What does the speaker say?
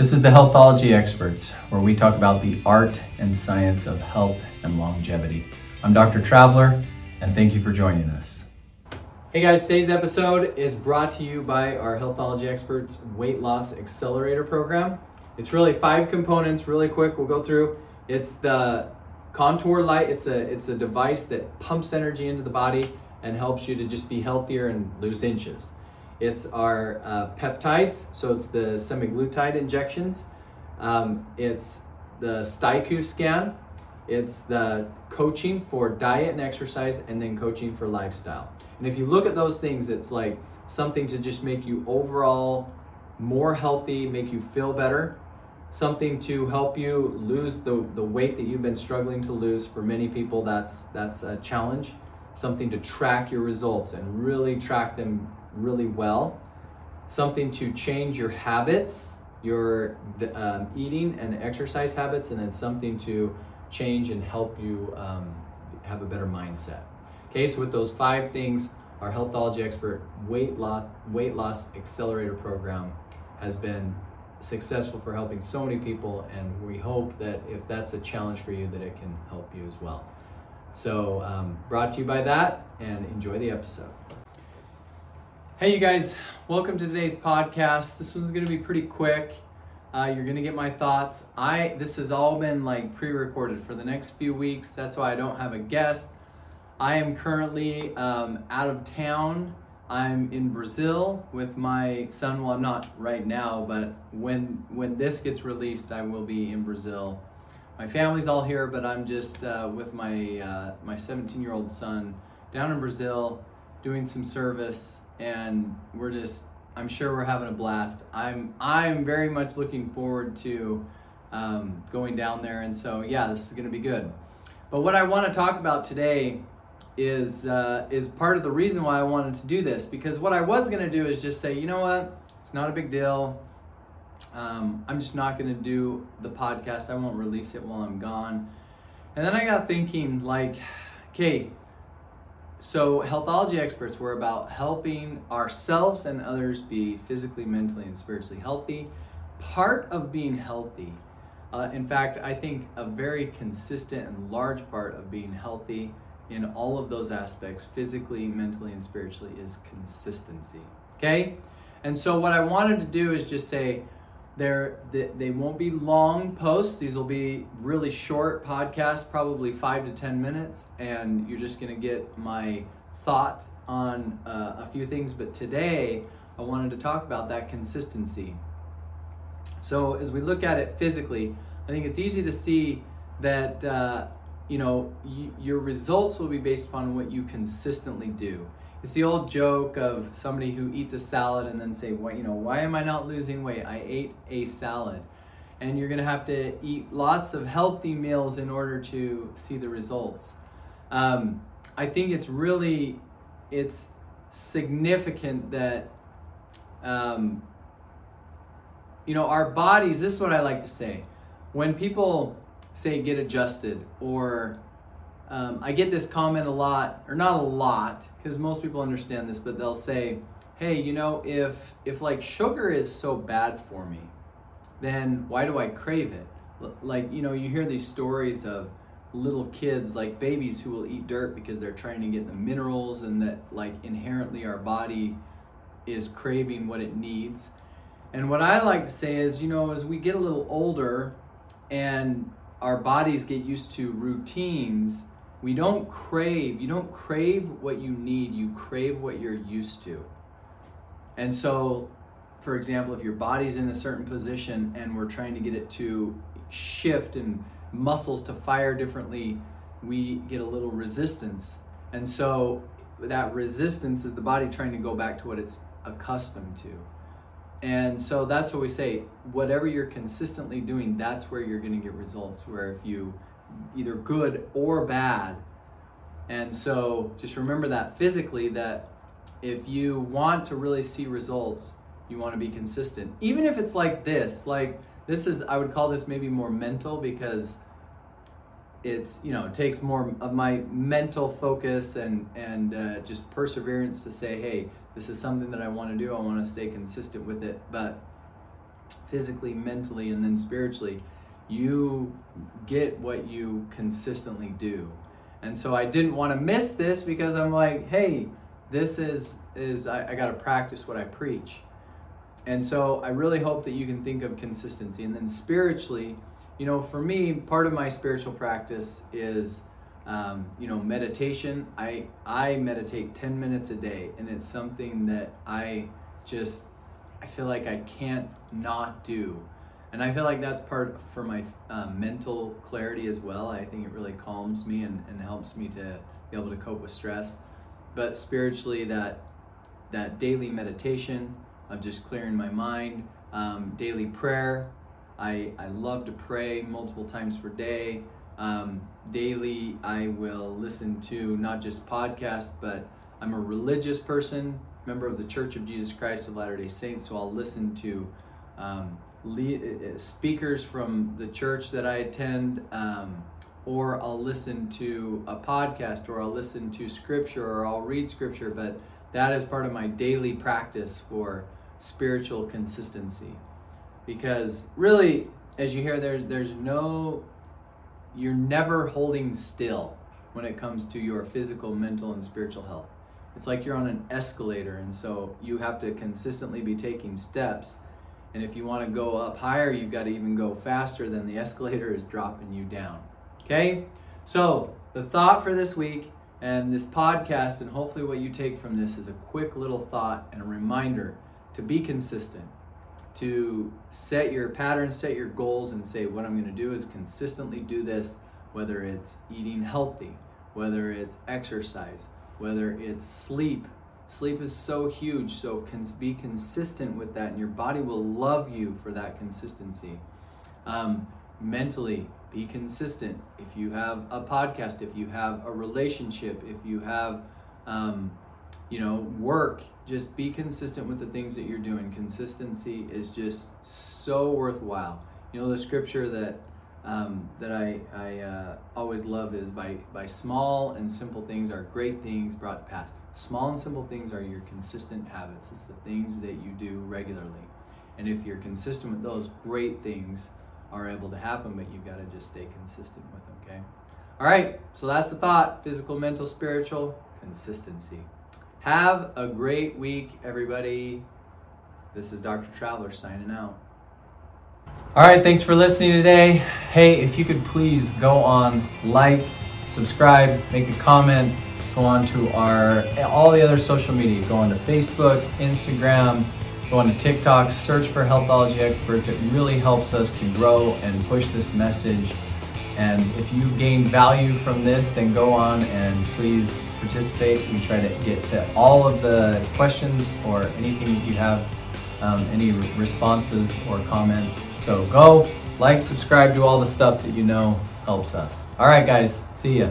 This is the Healthology Experts, where we talk about the art and science of health and longevity. I'm Dr. Traveller, and thank you for joining us. Hey guys, today's episode is brought to you by our Healthology Experts Weight Loss Accelerator Program. It's really five components, really quick, we'll go through. It's the contour light, it's a, it's a device that pumps energy into the body and helps you to just be healthier and lose inches. It's our uh, peptides, so it's the semaglutide injections. Um, it's the Styku scan. It's the coaching for diet and exercise, and then coaching for lifestyle. And if you look at those things, it's like something to just make you overall more healthy, make you feel better, something to help you lose the, the weight that you've been struggling to lose. For many people, that's that's a challenge. Something to track your results and really track them really well. Something to change your habits, your um, eating and exercise habits, and then something to change and help you um, have a better mindset. Okay, so with those five things, our Healthology Expert weight loss weight loss accelerator program has been successful for helping so many people, and we hope that if that's a challenge for you, that it can help you as well. So, um, brought to you by that, and enjoy the episode. Hey, you guys, welcome to today's podcast. This one's to be pretty quick. Uh, you're to get my thoughts. I This has all been like pre recorded for the next few weeks. That's why I don't have a guest. I am currently um, out of town. I'm in Brazil with my son. Well, I'm not right now, but when when this gets released, I will be in Brazil. My family's all here, but I'm just uh, with my uh, my 17 year old son down in Brazil doing some service and we're just I'm sure we're having a blast. I'm I'm very much looking forward to um, going down there, and so yeah, this is going to be good. But what I want to talk about today is uh, is part of the reason why I wanted to do this because what I was going to do is just say, you know what, it's not a big deal. Um, I'm just not going to do the podcast. I won't release it while I'm gone. And then I got thinking, like, okay, so, healthology experts were about helping ourselves and others be physically, mentally, and spiritually healthy. Part of being healthy, uh, in fact, I think a very consistent and large part of being healthy in all of those aspects, physically, mentally, and spiritually, is consistency. Okay? And so, what I wanted to do is just say, they're, they won't be long posts. These will be really short podcasts, probably five to 10 minutes, and you're just going to get my thought on uh, a few things. But today, I wanted to talk about that consistency. So, as we look at it physically, I think it's easy to see that uh, you know y- your results will be based upon what you consistently do. It's the old joke of somebody who eats a salad and then say, "Why, you know, why am I not losing weight? I ate a salad." And you're going to have to eat lots of healthy meals in order to see the results. Um, I think it's really it's significant that um, you know our bodies. This is what I like to say. When people say get adjusted or um, I get this comment a lot, or not a lot, because most people understand this, but they'll say, "Hey, you know, if if like sugar is so bad for me, then why do I crave it?" Like you know, you hear these stories of little kids, like babies, who will eat dirt because they're trying to get the minerals, and that like inherently our body is craving what it needs. And what I like to say is, you know, as we get a little older, and our bodies get used to routines we don't crave, you don't crave what you need, you crave what you're used to. And so, for example, if your body's in a certain position and we're trying to get it to shift and muscles to fire differently, we get a little resistance. And so, that resistance is the body trying to go back to what it's accustomed to. And so that's what we say whatever you're consistently doing, that's where you're going to get results. Where if you either good or bad. And so just remember that physically that if you want to really see results, you want to be consistent. Even if it's like this, like this is I would call this maybe more mental because it's you know it takes more of my mental focus and and uh, just perseverance to say hey this is something that i want to do i want to stay consistent with it but physically, mentally, and then spiritually, you get what you consistently do. And so I didn't want to miss this because I'm like, hey, this is is I, I got to practice what I preach. And so I really hope that you can think of consistency. And then spiritually, you know, for me, part of my spiritual practice is, um, you know, meditation. I I meditate ten minutes a day, and it's something that I just I feel like I can't not do. And I feel like that's part for my uh, mental clarity as well. I think it really calms me and, and helps me to be able to cope with stress. But spiritually, that that daily meditation of just clearing my mind, um, daily prayer. I, I love to pray multiple times per day. Um, daily, I will listen to not just podcasts, but I'm a religious person, member of the Church of Jesus Christ of Latter day Saints, so I'll listen to um, lead, uh, uh, speakers from the church that I attend, um, or I'll listen to a podcast, or I'll listen to scripture, or I'll read scripture. But that is part of my daily practice for spiritual consistency. Because really, as you hear, there's there's no, you're never holding still when it comes to your physical, mental, and spiritual health. It's like you're on an escalator, and so you have to consistently be taking steps and if you want to go up higher, you've got to even go faster than the escalator is dropping you down. Okay? So, the thought for this week and this podcast, and hopefully what you take from this, is a quick little thought and a reminder to be consistent, to set your patterns, set your goals, and say, what I'm going to do is consistently do this, whether it's eating healthy, whether it's exercise, whether it's sleep, Sleep is so huge, so can be consistent with that, and your body will love you for that consistency. Um, mentally, be consistent. If you have a podcast, if you have a relationship, if you have, um, you know, work, just be consistent with the things that you're doing. Consistency is just so worthwhile. You know, the scripture that um, that I, I uh, always love is by, by small and simple things are great things brought to pass. Small and simple things are your consistent habits. It's the things that you do regularly. And if you're consistent with those, great things are able to happen, but you've got to just stay consistent with them, okay? All right, so that's the thought physical, mental, spiritual, consistency. Have a great week, everybody. This is Dr. Traveller signing out. All right, thanks for listening today. Hey, if you could please go on, like, subscribe, make a comment, go on to our all the other social media. Go on to Facebook, Instagram, go on to TikTok, search for Healthology Experts. It really helps us to grow and push this message. And if you gain value from this, then go on and please participate. We try to get to all of the questions or anything that you have, um, any responses or comments. So go, like, subscribe, do all the stuff that you know helps us. All right, guys, see ya.